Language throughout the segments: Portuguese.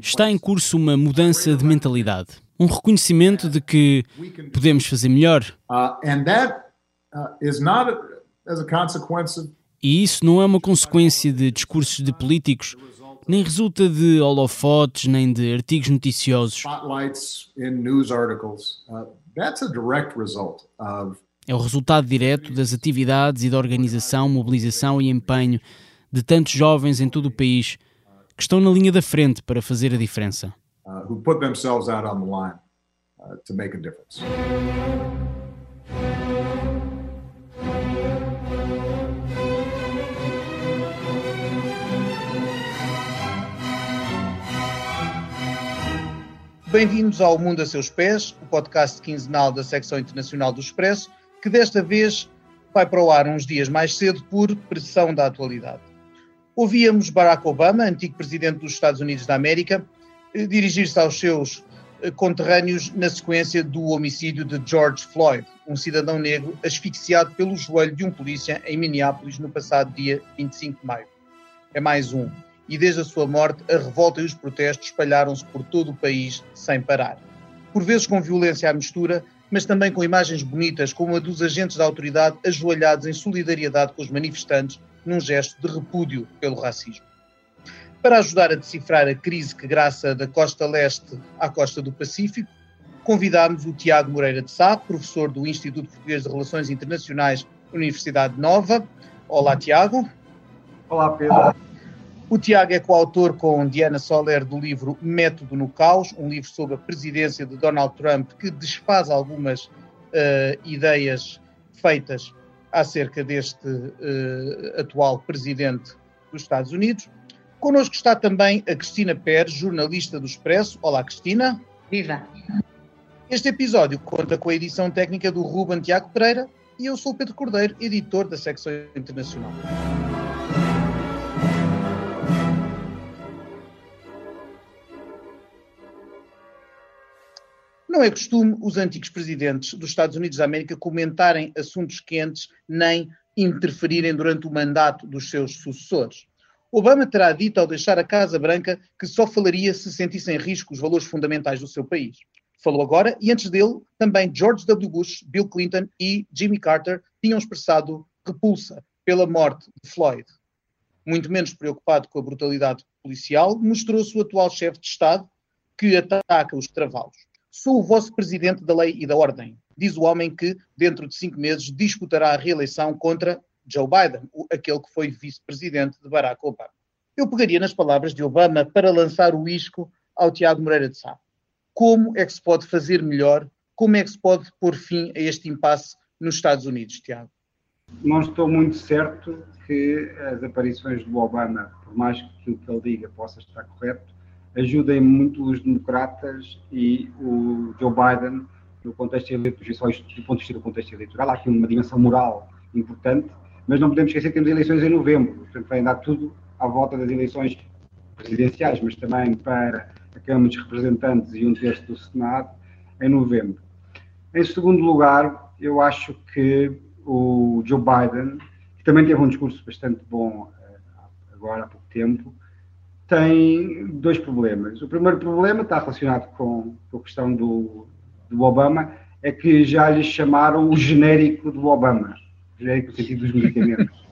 Está em curso uma mudança de mentalidade, um reconhecimento de que podemos fazer melhor. Uh, uh, e isso não é uma consequência de discursos de políticos, nem resulta de holofotes, nem de artigos noticiosos. É o resultado direto das atividades e da organização, mobilização e empenho de tantos jovens em todo o país que estão na linha da frente para fazer a diferença. Uh, Bem-vindos ao Mundo a Seus Pés, o podcast quinzenal da secção internacional do Expresso, que desta vez vai para o ar uns dias mais cedo por pressão da atualidade. Ouvíamos Barack Obama, antigo presidente dos Estados Unidos da América, eh, dirigir-se aos seus eh, conterrâneos na sequência do homicídio de George Floyd, um cidadão negro asfixiado pelo joelho de um polícia em Minneapolis no passado dia 25 de maio. É mais um. E desde a sua morte, a revolta e os protestos espalharam-se por todo o país sem parar. Por vezes com violência à mistura, mas também com imagens bonitas, como a dos agentes da autoridade ajoelhados em solidariedade com os manifestantes, num gesto de repúdio pelo racismo. Para ajudar a decifrar a crise que graça da costa leste à costa do Pacífico, convidámos o Tiago Moreira de Sá, professor do Instituto Português de Relações Internacionais, Universidade Nova. Olá, Tiago. Olá, Pedro. O Tiago é coautor com Diana Soler do livro Método no Caos, um livro sobre a presidência de Donald Trump que desfaz algumas uh, ideias feitas acerca deste uh, atual presidente dos Estados Unidos. Connosco está também a Cristina Pérez, jornalista do Expresso. Olá, Cristina. Viva! Este episódio conta com a edição técnica do Ruben Tiago Pereira e eu sou o Pedro Cordeiro, editor da secção internacional. Não é costume os antigos presidentes dos Estados Unidos da América comentarem assuntos quentes nem interferirem durante o mandato dos seus sucessores. Obama terá dito ao deixar a Casa Branca que só falaria se sentissem em risco os valores fundamentais do seu país. Falou agora e antes dele também George W. Bush, Bill Clinton e Jimmy Carter tinham expressado repulsa pela morte de Floyd. Muito menos preocupado com a brutalidade policial, mostrou-se o atual chefe de Estado que ataca os travalos. Sou o vosso presidente da lei e da ordem, diz o homem que, dentro de cinco meses, disputará a reeleição contra Joe Biden, aquele que foi vice-presidente de Barack Obama. Eu pegaria nas palavras de Obama para lançar o isco ao Tiago Moreira de Sá. Como é que se pode fazer melhor? Como é que se pode pôr fim a este impasse nos Estados Unidos, Tiago? Não estou muito certo que as aparições do Obama, por mais que o que ele diga possa estar correto, ajudem muito os democratas e o Joe Biden no contexto eleitoral, do ponto de vista do contexto eleitoral. Há aqui uma dimensão moral importante, mas não podemos esquecer que temos eleições em novembro, portanto vai andar tudo à volta das eleições presidenciais, mas também para a Câmara dos Representantes e um terço do Senado em novembro. Em segundo lugar, eu acho que o Joe Biden, que também teve um discurso bastante bom eh, agora há pouco tempo, tem dois problemas. O primeiro problema está relacionado com, a questão do, do Obama, é que já lhe chamaram o genérico do Obama, o genérico no sentido dos medicamentos.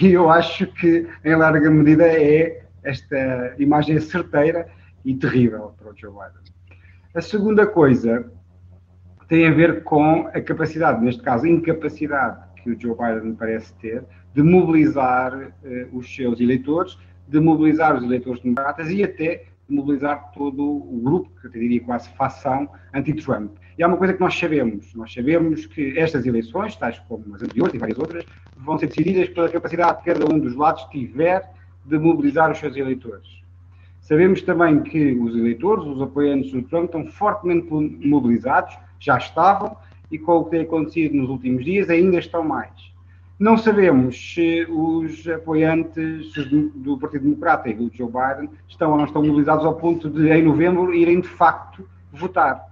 e eu acho que, em larga medida, é esta imagem certeira e terrível para o Joe Biden. A segunda coisa tem a ver com a capacidade, neste caso, incapacidade que o Joe Biden parece ter de mobilizar uh, os seus eleitores de mobilizar os eleitores democratas e até de mobilizar todo o grupo, que eu diria quase fação, anti-Trump. E há uma coisa que nós sabemos, nós sabemos que estas eleições, tais como as anteriores e várias outras, vão ser decididas pela capacidade que cada um dos lados tiver de mobilizar os seus eleitores. Sabemos também que os eleitores, os apoiantes do Trump, estão fortemente mobilizados, já estavam, e com o que tem acontecido nos últimos dias, ainda estão mais. Não sabemos se os apoiantes do Partido Democrata e do Joe Biden estão ou não estão mobilizados ao ponto de, em novembro, irem de facto votar.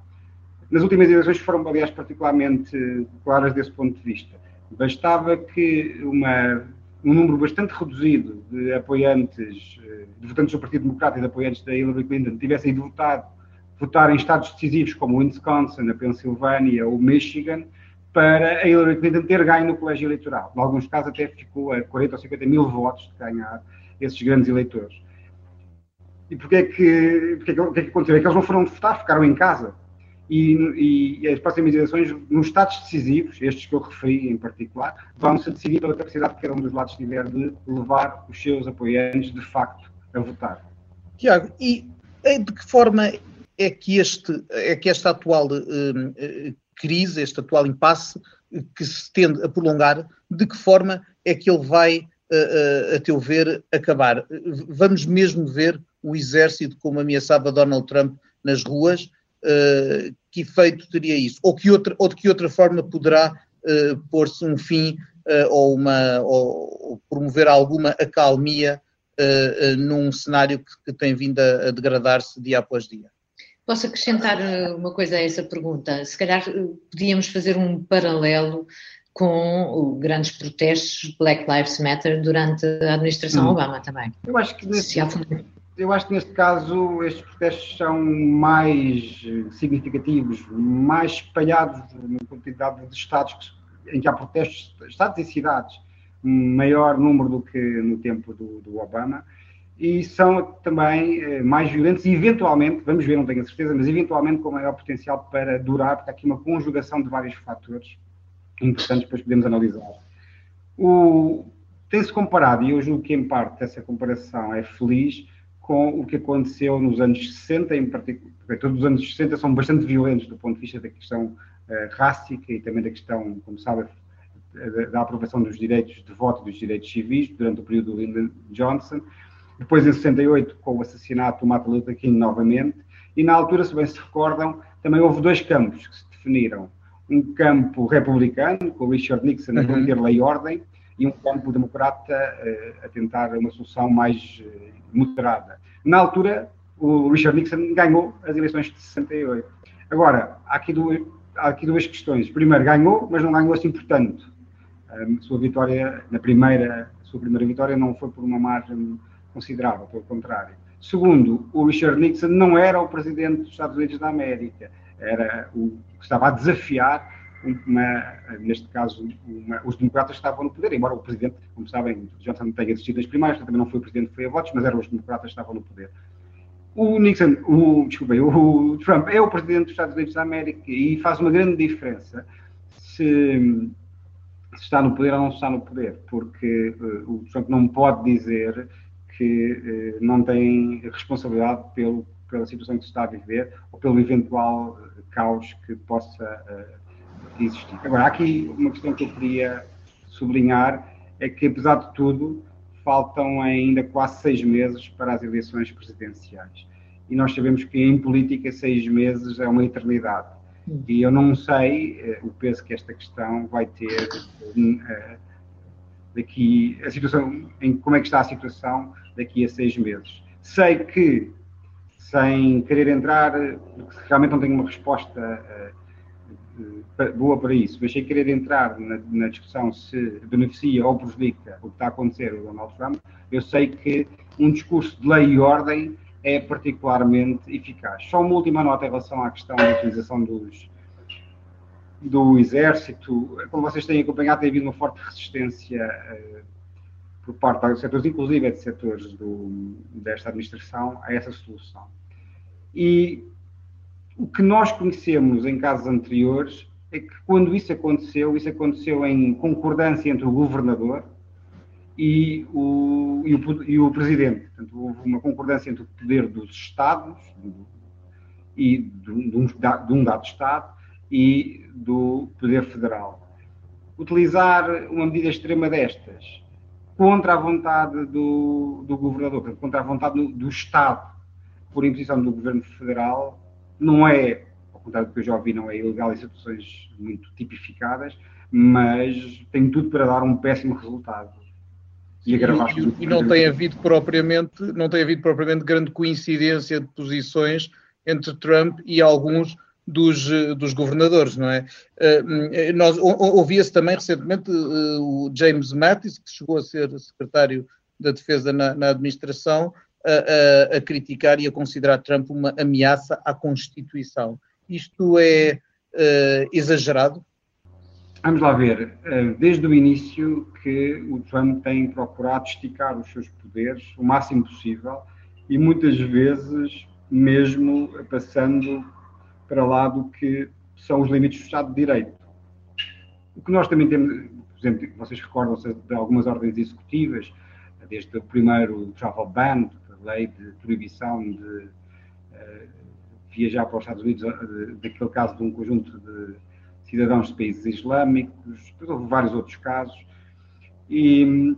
Nas últimas eleições foram, aliás, particularmente claras desse ponto de vista. Bastava que uma um número bastante reduzido de apoiantes, eh, de votantes do Partido Democrata e de apoiantes da Hillary Clinton tivessem ido votar, votar em estados decisivos como o Wisconsin, a Pensilvânia ou Michigan, para a Hillary Clinton ter ganho no colégio eleitoral. Em alguns casos até ficou a 40 ou 50 mil votos de ganhar esses grandes eleitores. E porquê é que, porquê é que, porquê é que aconteceu? É que eles não foram votar, ficaram em casa. E, e, as próximas eleições, nos estados decisivos, estes que eu referi em particular, vão-se decidir pela capacidade que cada um dos lados tiver de levar os seus apoiantes, de facto, a votar. Tiago, e de que forma é que, este, é que esta atual uh, crise, este atual impasse, que se tende a prolongar, de que forma é que ele vai, uh, uh, a teu ver, acabar? Vamos mesmo ver o exército como ameaçava Donald Trump nas ruas? Que efeito teria isso? Ou, que outra, ou de que outra forma poderá pôr-se um fim ou, uma, ou, promover alguma acalmia num cenário que, tem vindo a degradar-se dia após dia? Posso acrescentar uma coisa a essa pergunta? Se calhar podíamos fazer um paralelo com grandes protestos Black Lives Matter durante a administração hum. Obama também. Eu acho que nesse, eu acho que neste caso estes protestos são mais significativos, mais espalhados na quantidade de estados em que há protestos, estados e cidades, maior número do que no tempo do, do Obama, e são também eh, mais violentos e eventualmente, vamos ver, não tenho a certeza, mas eventualmente com maior potencial para durar, porque há aqui uma conjugação de vários fatores importantes depois podemos analisar. Tem-se comparado, e eu julgo que em parte essa comparação é feliz, com o que aconteceu nos anos 60, em particular, todos os anos 60 são bastante violentos do ponto de vista da questão uh, rássica e também da questão, como sabe, da aprovação dos direitos de voto e dos direitos civis durante o período do Lyndon Johnson. Depois, em 68, com o assassinato do Martin Luther King novamente. E na altura, se bem se recordam, também houve dois campos que se definiram. Um campo republicano, com o Richard Nixon a manter uhum. lei e ordem, e um campo democrata uh, a tentar uma solução mais uh, moderada. Na altura, o Richard Nixon ganhou as eleições de 68. Agora, há aqui duas, há aqui duas questões. Primeiro, ganhou, mas não ganhou assim por tanto. A sua vitória, na primeira, a sua primeira vitória não foi por uma margem considerável, pelo contrário. Segundo, o Richard Nixon não era o presidente dos Estados Unidos da América, era o que estava a desafiar uma, neste caso, uma, os democratas estavam no poder, embora o presidente, como sabem, Johnson tenha desistido das primárias, também não foi o presidente, foi a votos, mas eram os democratas que estavam no poder. O Nixon, o, desculpem, o Trump é o presidente dos Estados Unidos da América e faz uma grande diferença se, se está no poder ou não está no poder, porque uh, o Trump não pode dizer que uh, não tem responsabilidade pelo, pela situação que se está a viver ou pelo eventual uh, caos que possa existir. Agora, há aqui uma questão que eu queria sublinhar, é que apesar de tudo, faltam ainda quase seis meses para as eleições presidenciais. E nós sabemos que em política seis meses é uma eternidade. E eu não sei uh, o peso que esta questão vai ter uh, daqui, a situação, em como é que está a situação daqui a seis meses. Sei que, sem querer entrar, realmente não tenho uma resposta uh, boa para isso, mas sem querer entrar na, na, discussão se beneficia ou prejudica o que está a acontecer o Donald Trump, eu sei que um discurso de lei e ordem é particularmente eficaz. Só uma última nota em relação à questão da utilização dos, do exército. Como vocês têm acompanhado, tem havido uma forte resistência uh, por parte dos setores, inclusive de setores do, desta administração, a essa solução. E o que nós conhecemos em casos anteriores é que quando isso aconteceu, isso aconteceu em concordância entre o governador e o, e o, e o presidente. Portanto, houve uma concordância entre o poder dos Estados e de, de, um, de um dado Estado e do poder federal. Utilizar uma medida extrema destas contra a vontade do, do governador, contra a vontade do, do Estado, por imposição do governo federal, não é, ao contrário do que eu já ouvi, não é ilegal em situações muito tipificadas, mas tem tudo para dar um péssimo resultado. E, agravar e, e não tem havido propriamente, não tem havido propriamente grande coincidência de posições entre Trump e alguns dos, dos governadores, não é? Uh, nós ouvia-se também recentemente o James Mattis, que chegou a ser secretário da Defesa na, na administração, a, a, a, criticar e a considerar Trump uma ameaça à Constituição. Isto é exagerado? Vamos lá ver. Desde o início que o Trump tem procurado esticar os seus poderes o máximo possível e muitas vezes mesmo passando para lá do que são os limites do Estado de Direito. O que nós também temos, por exemplo, vocês recordam-se de algumas ordens executivas, desde o primeiro travel ban, a lei de proibição de uh, viajar para os Estados Unidos, uh, daquele caso de um conjunto de cidadãos de países islâmicos, houve vários outros casos. E,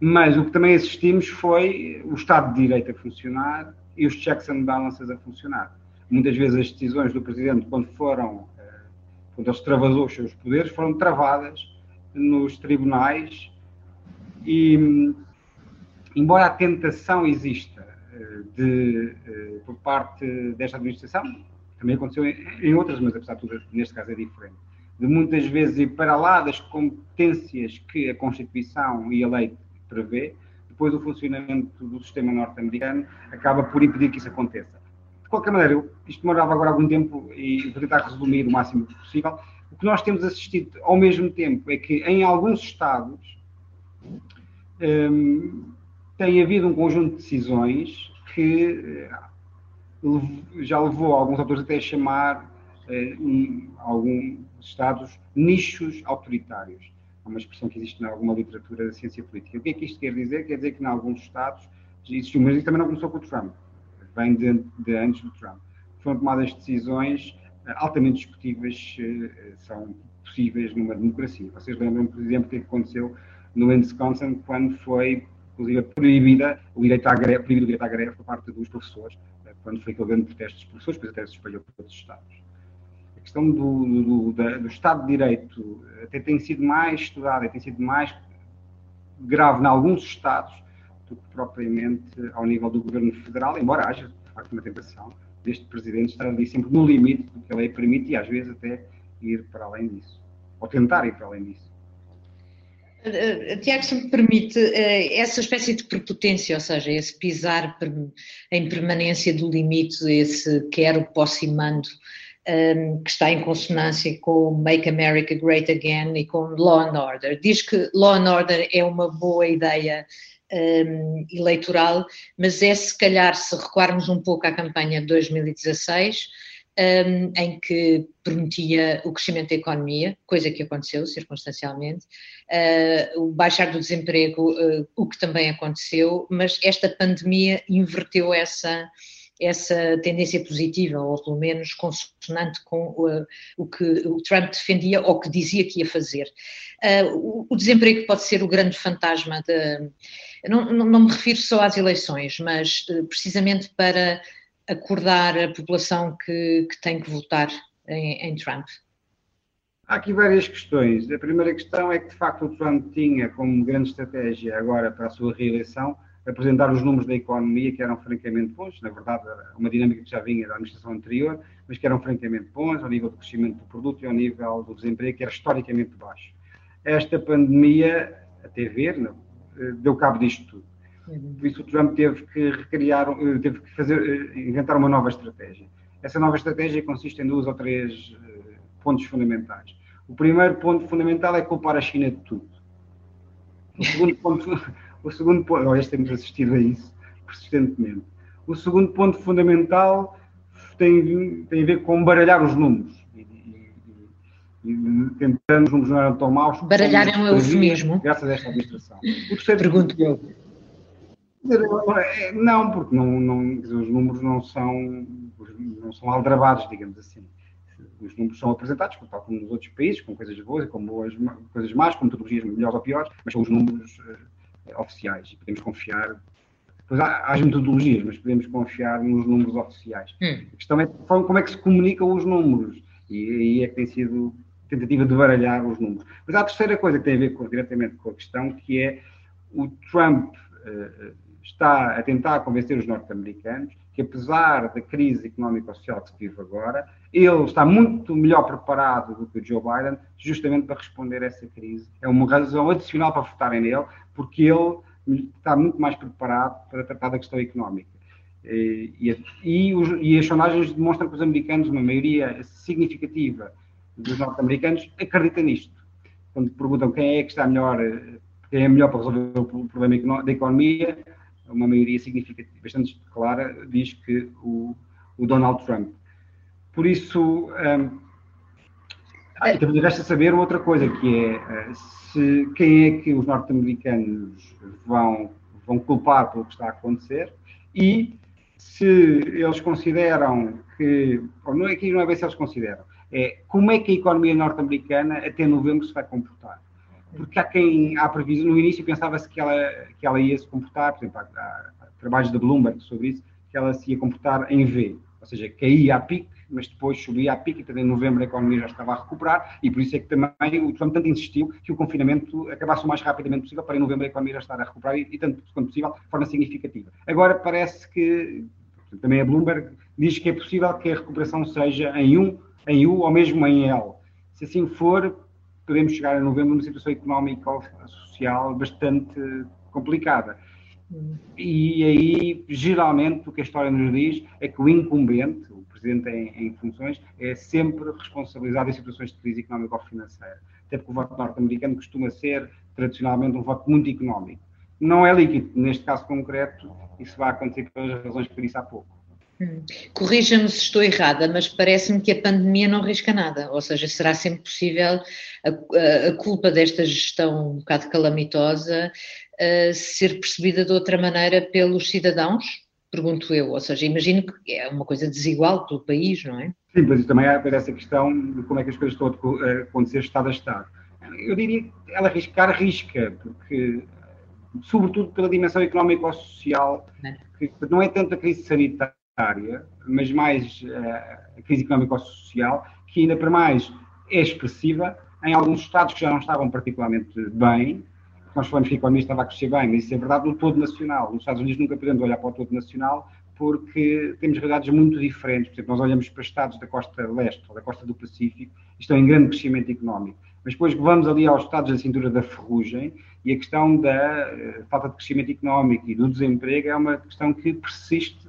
mas o que também assistimos foi o Estado de Direito a funcionar e os checks and balances a funcionar. Muitas vezes as decisões do Presidente, quando foram, eh, quando ele extravasou os seus poderes, foram travadas nos tribunais e, embora a tentação exista eh, de, eh, por parte desta administração, também aconteceu em outras, mas apesar de tudo, neste caso é diferente, de muitas vezes ir para lá das competências que a Constituição e a lei prevê, depois o funcionamento do sistema norte-americano acaba por impedir que isso aconteça. Qualquer maneira, eu, isto demorava agora algum tempo e vou tentar resumir o máximo possível. O que nós temos assistido ao mesmo tempo é que em alguns estados hum, tem havido um conjunto de decisões que eh, já levou alguns autores até a chamar eh, um, alguns estados nichos autoritários é uma expressão que existe em alguma literatura da ciência política. O que é que isto quer dizer? Quer dizer que em alguns Estados existiu, mas isso também não começou com o Trump, vem de, de antes do Trump. Foram tomadas decisões eh, altamente discutíveis, eh, são possíveis numa democracia. Vocês lembram, por exemplo, o que aconteceu no Wisconsin quando foi, inclusive, proibida o direito à greve, proibido o direito à greve por parte dos professores, eh, quando foi aquele grande protesto dos professores, depois até se espalhou por outros Estados questão do, do, do, do, Estado de Direito até tem sido mais estudada, tem sido mais grave em alguns Estados do que propriamente ao nível do governo federal, embora haja, de facto, uma tentação deste Presidente estar ali sempre no limite do que a lei permite e às vezes até ir para além disso, ou tentar ir para além disso. Uh, Tiago, se me permite, uh, essa espécie de prepotência, ou seja, esse pisar em permanência do limite, esse quero, posso e mando, um, que está em consonância com Make America Great Again e com Law and Order. Diz que Law and Order é uma boa ideia um, eleitoral, mas é se calhar se recuarmos um pouco à campanha de 2016, um, em que prometia o crescimento da economia, coisa que aconteceu circunstancialmente, uh, o baixar do desemprego, uh, o que também aconteceu, mas esta pandemia inverteu essa essa tendência positiva, ou pelo menos consonante com uh, o que o Trump defendia ou que dizia que ia fazer. Uh, o, o, desemprego pode ser o grande fantasma de. Não, não, não me refiro só às eleições, mas uh, precisamente para acordar a população que, que tem que votar em, em Trump. Há aqui várias questões. A primeira questão é que, de facto, o Trump tinha como grande estratégia agora para a sua reeleição apresentar os números da economia que eram francamente bons, na verdade, uma dinâmica que já vinha da administração anterior, mas que eram francamente bons ao nível do crescimento do produto e ao nível do desemprego, que era historicamente baixo. Esta pandemia, até ver, não, eh, deu cabo disto tudo. Uhum. Por isso o Trump teve que recriar, eh, teve que fazer, eh, inventar uma nova estratégia. Essa nova estratégia consiste em duas ou três pontos fundamentais. O primeiro ponto fundamental é culpar a China de tudo. O segundo ponto, o segundo ponto, nós temos assistido a isso persistentemente. O segundo ponto fundamental tem, tem a ver com baralhar os números. E, e, e tentando os números não eram tão maus. Baralhar é um eufemismo. Graças a esta administração. O terceiro Pergunto eu. Não, porque não, não, os números não são, não são aldrabados, digamos assim. Os números são apresentados, tal como nos outros países, com coisas boas e com boas, coisas más, com metodologias melhores ou piores, mas são os números eh, oficiais e podemos confiar. Pois há, há as metodologias, mas podemos confiar nos números oficiais. Hum. A questão é como é que se comunicam os números e aí é que tem sido tentativa de baralhar os números. Mas há a terceira coisa que tem a ver com, diretamente com a questão, que é o Trump uh, está a tentar convencer os norte-americanos que, apesar da crise económica-social que se vive agora, ele está muito melhor preparado do que o Joe Biden, justamente para responder a essa crise. É uma razão adicional para votarem nele, porque ele está muito mais preparado para tratar da questão económica. E, e, os, e as sondagens demonstram que os americanos, uma maioria significativa dos norte-americanos, acredita nisto. Quando perguntam quem é que está melhor, quem é melhor para resolver o problema da economia, uma maioria significativa, bastante clara, diz que o, o Donald Trump. Por isso, um, ah, também resta saber outra coisa, que é eh, se, quem é que os norte-americanos vão, vão culpar pelo que está a acontecer e se eles consideram que, ou não é que não é bem se eles consideram, é como é que a economia norte-americana até novembro se vai comportar. Porque há quem, há previsão, no início pensava-se que ela, que ela ia se comportar, por exemplo, há, há, trabalhos da Bloomberg sobre isso, que ela se ia comportar em V, ou seja, caía a pique, mas depois subia a pique, e em novembro a economia já estava a recuperar, e por isso é que também o Trump tanto insistiu que o confinamento acabasse o mais rapidamente possível para em novembro a economia já estar a recuperar, e, e tanto quanto possível, de forma significativa. Agora parece que, também a Bloomberg diz que é possível que a recuperação seja em U, em U ou mesmo em L. Se assim for, podemos chegar a novembro numa situação económica ou social bastante complicada. E aí, geralmente, o que a história nos diz é que o incumbente, o presidente em, em funções, é sempre responsabilizado em situações de crise económica ou financeira. Até porque o voto norte-americano costuma ser, tradicionalmente, um voto muito económico. Não é líquido, neste caso concreto, isso vai acontecer pelas razões que disse há pouco. Hum. Corrija-me se estou errada, mas parece-me que a pandemia não risca nada, ou seja, será sempre possível a, a culpa desta gestão um bocado calamitosa uh, ser percebida de outra maneira pelos cidadãos? Pergunto eu, ou seja, imagino que é uma coisa desigual pelo país, não é? Sim, mas também há essa questão de como é que as coisas estão a acontecer Estado a Estado. Eu diria que ela arriscar, risca, porque sobretudo pela dimensão económica ou social, é. que não é tanto a crise sanitária, mas mais uh, a crise económica ou social, que ainda para mais é expressiva em alguns estados que já não estavam particularmente bem. Nós falamos que a economia estava a crescer bem, mas isso é verdade no todo nacional. Nos Estados Unidos nunca podemos olhar para o todo nacional porque temos realidades muito diferentes. Por exemplo, nós olhamos para estados da costa leste ou da costa do Pacífico e estão em grande crescimento económico. Mas depois vamos ali aos estados da cintura da ferrugem e a questão da uh, falta de crescimento económico e do desemprego é uma questão que persiste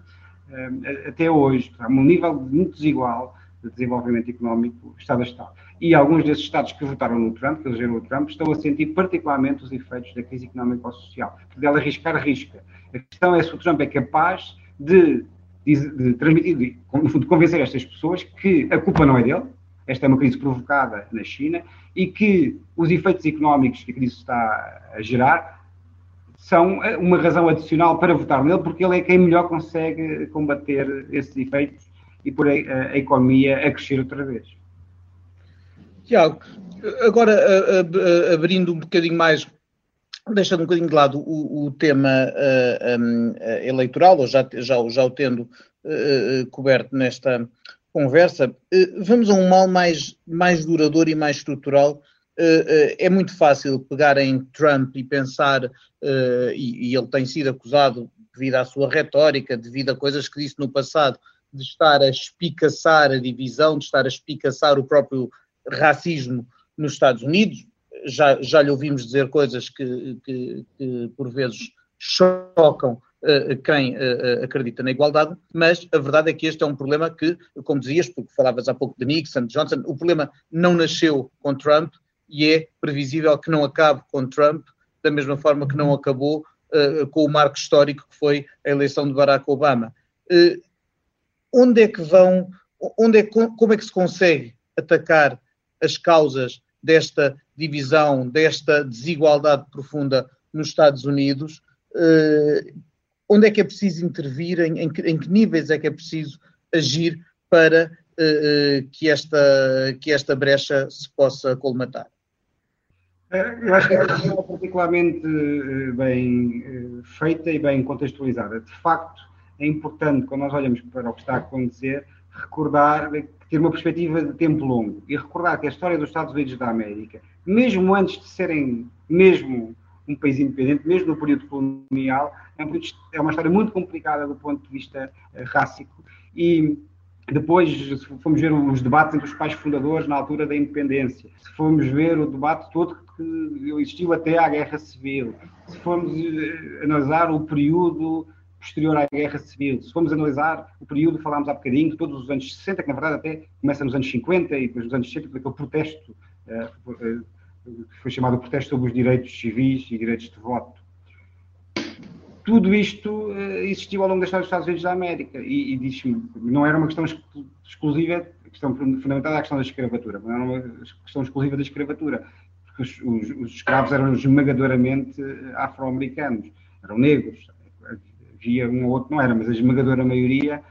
até hoje. Um nível muito desigual de desenvolvimento económico Estado a Estado. E alguns desses Estados que votaram no Trump, que elegeram o Trump, estão a sentir particularmente os efeitos da crise económica ou social. Porque ela arriscar, risca. A questão é se o Trump é capaz de, de, de transmitir, de, de convencer estas pessoas que a culpa não é dele, esta é uma crise provocada na China e que os efeitos económicos que a crise está a gerar são uma razão adicional para votar nele, porque ele é quem melhor consegue combater esses efeitos e pôr a, a economia a crescer outra vez. Tiago, agora abrindo um bocadinho mais, deixando um bocadinho de lado o, o tema uh, um, eleitoral, ou já, já, já o tendo uh, coberto nesta conversa, uh, vamos a um mal mais, mais duradouro e mais estrutural. É muito fácil pegar em Trump e pensar, e, e ele tem sido acusado devido à sua retórica, devido a coisas que disse no passado, de estar a espicaçar a divisão, de estar a espicaçar o próprio racismo nos Estados Unidos. Já, já lhe ouvimos dizer coisas que, que, que por vezes chocam uh, quem uh, acredita na igualdade, mas a verdade é que este é um problema que, como dizias, porque falavas há pouco de Nixon, de Johnson, o problema não nasceu com Trump e é previsível que não acabe com Trump, da mesma forma que não acabou uh, com o marco histórico que foi a eleição de Barack Obama. onde é que vão, onde é, como é que se consegue atacar as causas desta divisão, desta desigualdade profunda nos Estados Unidos, eh, onde é que é preciso intervir, em, em, que, em, que, níveis é que é preciso agir para eh que, esta, que esta brecha se possa colmatar? Eu acho que é uma questão particularmente eh, bem eh, feita e bem contextualizada. De facto, é importante, quando nós olhamos para o que está a acontecer, recordar ter uma perspectiva de tempo longo e recordar que a história dos Estados Unidos da América, mesmo antes de serem mesmo um país independente, mesmo no período colonial. É, é uma história muito complicada do ponto de vista rássico. E depois, se formos ver os debates entre os pais fundadores na altura da independência, se formos ver o debate todo que existiu até à Guerra Civil, se formos uh, analisar o período posterior à Guerra Civil, se formos analisar o período, falámos há bocadinho, todos os anos 60, que na verdade até começa nos anos 50 e depois nos anos 60, aquele protesto uh, que foi chamado o protesto sobre os direitos civis e direitos de voto. Tudo isto uh, existiu ao longo da história dos Estados Unidos da América e, e diz não era uma questão exclusiva, questão fundamental é a questão da escravatura, não era uma questão exclusiva da escravatura, porque os, os, os escravos eram esmagadoramente eh, afro-americanos, eram negros, havia um ou outro, não era, mas a esmagadora maioria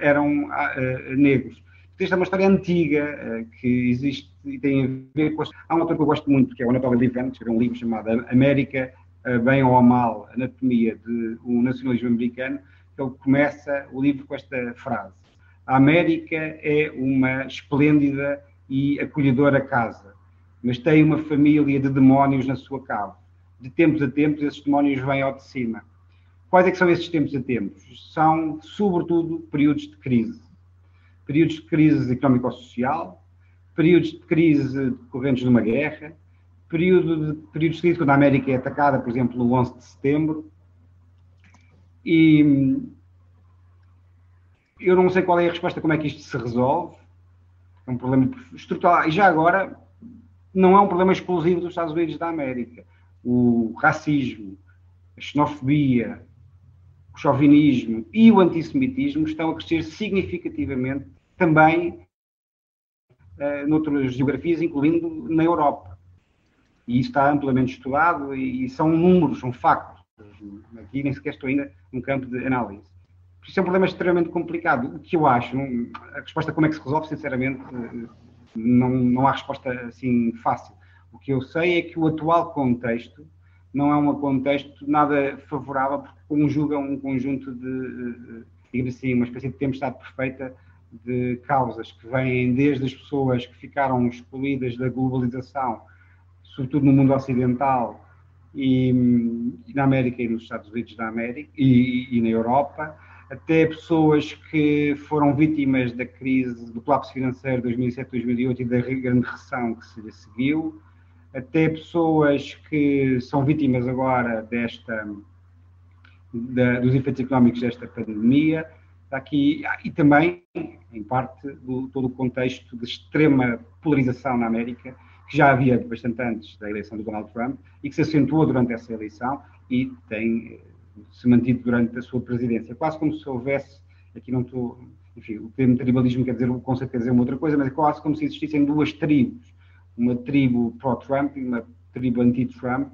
eram uh, negros. Esta é uma história antiga uh, que existe e tem a ver com. Há um autor que eu gosto muito, que é o Anatoly Levin, que escreveu um livro chamado América, Bem ou Mal, Anatomia de um Nacionalismo Americano, ele começa o livro com esta frase: A América é uma esplêndida e acolhedora casa, mas tem uma família de demónios na sua cave. De tempos a tempos, esses demónios vêm ao de cima. Quais é que são esses tempos a tempos? São, sobretudo, períodos de crise. Períodos de crise económico-social, períodos de crise decorrentes de uma guerra, período de, períodos crise quando a América é atacada, por exemplo, no 11 de setembro. E eu não sei qual é a resposta, como é que isto se resolve. É um problema estrutural. E já agora, não é um problema exclusivo dos Estados Unidos da América. O racismo, a xenofobia, o chauvinismo e o antissemitismo estão a crescer significativamente também uh, noutras geografias, incluindo na Europa. E está amplamente estudado e, e são números, são factos. Aqui nem sequer estou ainda num campo de análise. Isso é um problema extremamente complicado. O que eu acho, a resposta como é que se resolve, sinceramente, eh, não, não há resposta assim fácil. O que eu sei é que o atual contexto não é um contexto nada favorável, porque conjuga um conjunto de, digamos assim, uma espécie de tempestade perfeita de causas que vêm desde as pessoas que ficaram excluídas da globalização, sobretudo no mundo ocidental e, e na América e nos Estados Unidos da América e, e, na Europa, até pessoas que foram vítimas da crise, do colapso financeiro de 2007-2008 e da grande recessão que se seguiu, até pessoas que são vítimas agora desta da, dos efeitos económicos desta pandemia, aqui e também em parte do todo o contexto de extrema polarização na América que já havia bastante antes da eleição do Donald Trump e que se acentuou durante essa eleição e tem eh, se mantido durante a sua presidência, quase como se houvesse aqui não estou enfim, o termo tribalismo quer dizer, o conceito quer dizer uma outra coisa, mas é quase como se existissem duas tribos uma tribo pró-Trump e uma tribo anti-Trump,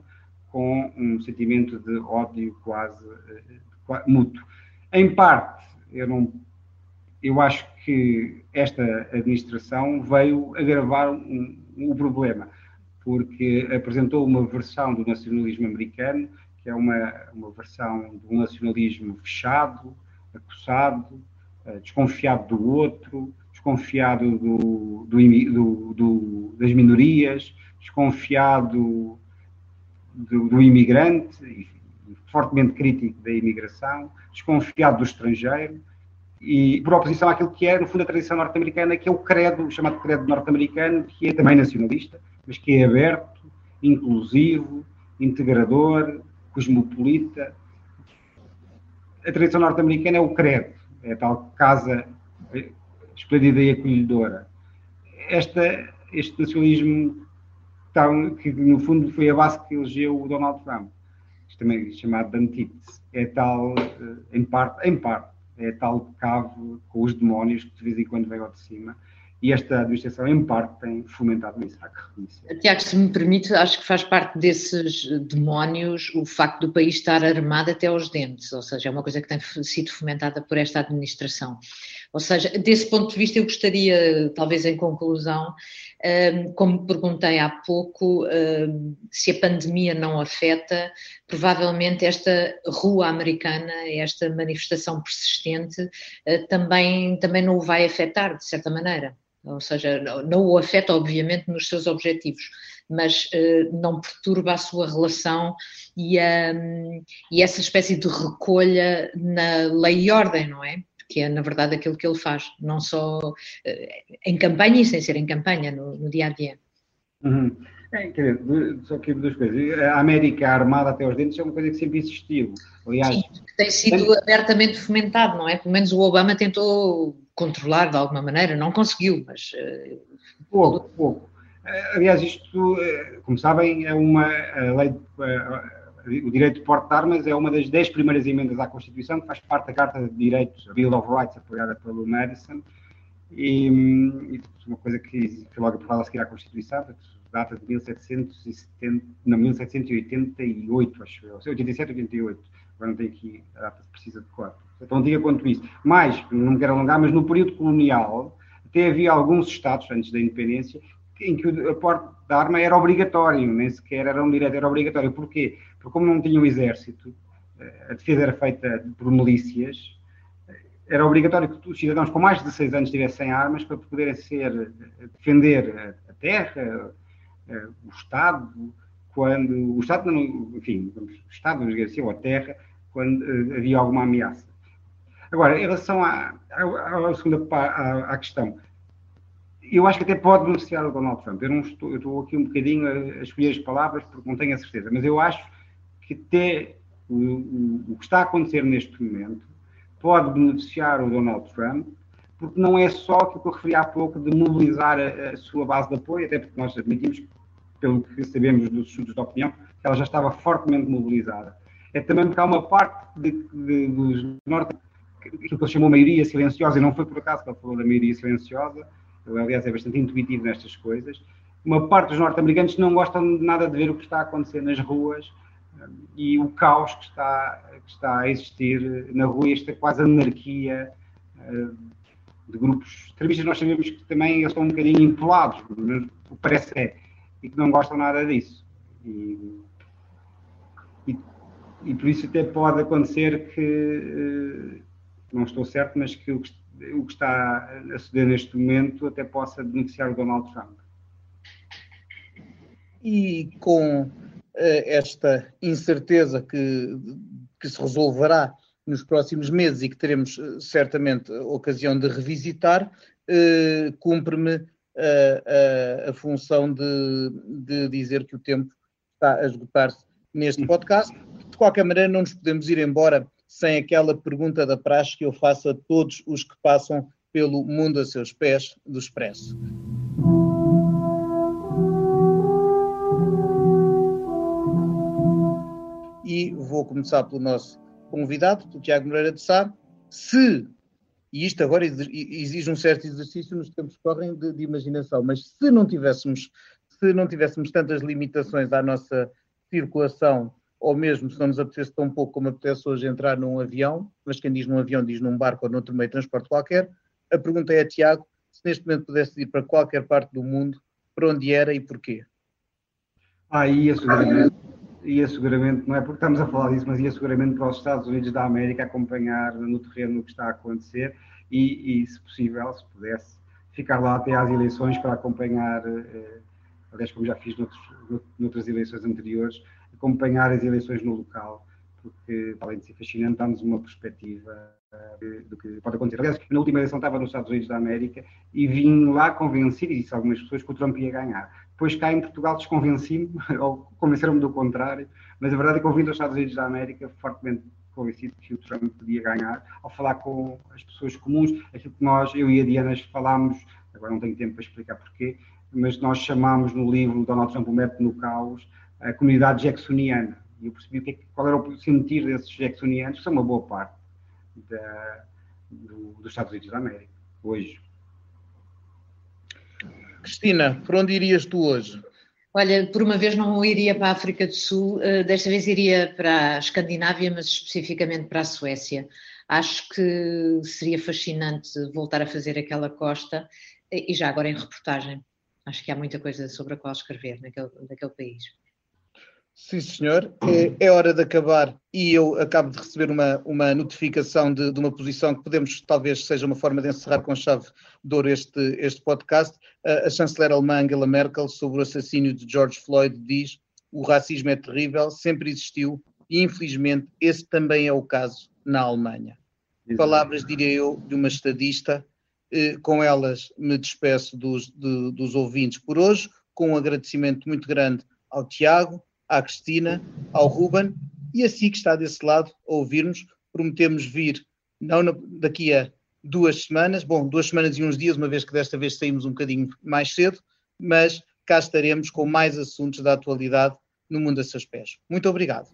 com um sentimento de ódio quase, quase mútuo. Em parte, eu, não, eu acho que esta administração veio agravar um, um problema, porque apresentou uma versão do nacionalismo americano, que é uma, uma versão de um nacionalismo fechado, acossado, eh, desconfiado do outro, desconfiado do, do, do, das minorias, desconfiado do, imigrante, fortemente crítico da imigração, desconfiado do estrangeiro, e por oposição àquilo que é, no fundo, a tradição norte-americana, que é o credo, o chamado credo norte-americano, que é também nacionalista, mas que é aberto, inclusivo, integrador, cosmopolita. A tradição norte-americana é o credo, é a tal casa esplêndida e acolhedora. Esta, este nacionalismo tão, que no fundo foi a base que elegeu o Donald Trump, também chamado de antítese, é tal, eh, em parte, em parte, é tal cave com os demónios que de vez em quando vem ao de cima, e esta administração, em parte, tem fomentado isso, há que reconhecer. Tiago, se me permite, acho que faz parte desses demónios o facto do país estar armado até aos dentes, ou seja, é uma coisa que tem sido fomentada por esta administração. Ou seja, desse ponto de vista, eu gostaria, talvez em conclusão, hum, como perguntei há pouco, hum, se a pandemia não afeta, provavelmente esta rua americana, esta manifestação persistente, hum, também, também não o vai afetar, de certa maneira. Ou seja, não o afeta, obviamente, nos seus objetivos. mas não perturba a sua relação e, um, e essa espécie de recolha na lei e ordem, não é? Que é na verdade aquilo que ele faz, não só uh, em campanha e sem ser em campanha, no, no dia a dia. Uhum. É, quer dizer, só que duas coisas. A América armada até aos dentes é uma coisa que sempre existiu. Aliás, Sim, tem sido abertamente fomentado, não é? Pelo menos o Obama tentou controlar de alguma maneira, não conseguiu, mas. Uh, pouco, pouco. Uh, aliás, isto, como sabem, é uma lei. O direito de porte de armas é uma das dez primeiras emendas à Constituição, que faz parte da Carta de Direitos, a Bill of Rights, apoiada pelo Madison, e, e uma coisa que foi logo aprovada a seguir à Constituição, data de 1770, não, 1788, acho eu, 87, 88, agora não tenho aqui a data precisa de cor, é tão antiga quanto isso. Mais, não me quero alongar, mas no período colonial, até havia alguns estados, antes da independência, em que o porte da arma era obrigatório, nem sequer era um direito, era obrigatório. Porquê? Porque como não tinha o exército, eh, a defesa era feita por milícias, era obrigatório que os cidadãos com mais de 16 anos tivessem armas para poderem ser, eh, defender a terra, eh, o Estado, quando o Estado, enfim, o Estado, vamos ou a terra, quando havia alguma ameaça. Agora, em relação à, à, à segunda à, à, questão, eu acho que até pode beneficiar o Donald Trump. Eu, não estou, eu estou aqui um bocadinho a, a escolher as palavras porque não tenho a certeza, mas eu acho que até o, o, o que está a acontecer neste momento pode beneficiar o Donald Trump porque não é só aquilo que eu referi há pouco de mobilizar a, a, sua base de apoio, até porque nós admitimos, pelo que sabemos dos estudos de opinião, que ela já estava fortemente mobilizada. É também porque há uma parte de, de, dos norte, aquilo que ele chamou maioria silenciosa, e não foi por acaso que ele falou da maioria silenciosa, ele, aliás, é bastante intuitivo nestas coisas. Uma parte dos norte-americanos não gostam de nada de ver o que está a acontecer nas ruas e o caos que está, que está a existir na rua, esta quase anarquia eh, de grupos extremistas, nós sabemos que também eles estão um bocadinho empolados, o parece é, e que não gostam nada disso. E, e, e, por isso até pode acontecer que, eh, não estou certo, mas que o que, o que está a suceder neste momento até possa beneficiar o Donald Trump. E com esta incerteza que, que se resolverá nos próximos meses e que teremos eh, certamente ocasião de revisitar, eh, cumpre-me a, a, a, função de, de, dizer que o tempo está a esgotar-se neste podcast. De qualquer maneira, não nos podemos ir embora sem aquela pergunta da praxe que eu faço a todos os que passam pelo mundo a seus pés do Expresso. Vou começar pelo nosso convidado, do Tiago Moreira de Sá, se, e isto agora exige um certo exercício nos tempos que correm de, de, imaginação, mas se não tivéssemos, se não tivéssemos tantas limitações à nossa circulação, ou mesmo se não nos apetecesse tão pouco como apetece hoje entrar num avião, mas quem diz num avião diz num barco ou noutro meio de transporte qualquer, a pergunta é a Tiago, se neste momento pudesse ir para qualquer parte do mundo, para onde era e porquê? Ah, ia seguramente ia seguramente, não é porque estamos a falar disso, mas ia seguramente para os Estados Unidos da América acompanhar no terreno o que está a acontecer e, e se possível, se pudesse, ficar lá até às eleições para acompanhar, eh, aliás, como já fiz noutros, noutras eleições anteriores, acompanhar as eleições no local, porque, além de ser fascinante, dá-nos uma perspectiva do que pode acontecer. Aliás, na última eleição estava nos Estados Unidos da América e vim lá convencido, e disse a algumas pessoas, que o Trump ia ganhar depois cá em Portugal desconvenci-me, ou convenceram-me do contrário, mas a verdade é que ouvindo os Estados Unidos da América, fortemente convencido que o Trump podia ganhar, ao falar com as pessoas comuns, aquilo que nós, eu e a Diana, falámos, agora não tenho tempo para explicar porquê, mas nós chamámos no livro Donald Trump, o método no caos, a comunidade jacksoniana. E eu percebi o que é, qual era o sentir desses jacksonianos, que são uma boa parte da, do, dos Estados Unidos da América, hoje. Cristina, por onde irias tu hoje? Olha, por uma vez não iria para a África do Sul, eh, desta vez iria para a Escandinávia, mas especificamente para a Suécia. Acho que seria fascinante voltar a fazer aquela costa e já agora em reportagem. Acho que há muita coisa sobre a qual escrever naquele, naquele país. Sim, senhor. É, é, hora de acabar e eu acabo de receber uma, uma notificação de, de, uma posição que podemos, talvez seja uma forma de encerrar com chave de ouro este, este podcast. A, a chanceler alemã Angela Merkel, sobre o assassínio de George Floyd, diz o racismo é terrível, sempre existiu e infelizmente esse também é o caso na Alemanha. Exato. Palavras, diria eu, de uma estadista. Eh, com elas me despeço dos, de, dos ouvintes por hoje, com um agradecimento muito grande ao Tiago, à Cristina, ao Ruben e a si que está desse lado a ouvir-nos. Prometemos vir não daqui a duas semanas, bom, duas semanas e uns dias, uma vez que desta vez saímos um bocadinho mais cedo, mas cá estaremos com mais assuntos da atualidade no mundo a seus pés. Muito obrigado.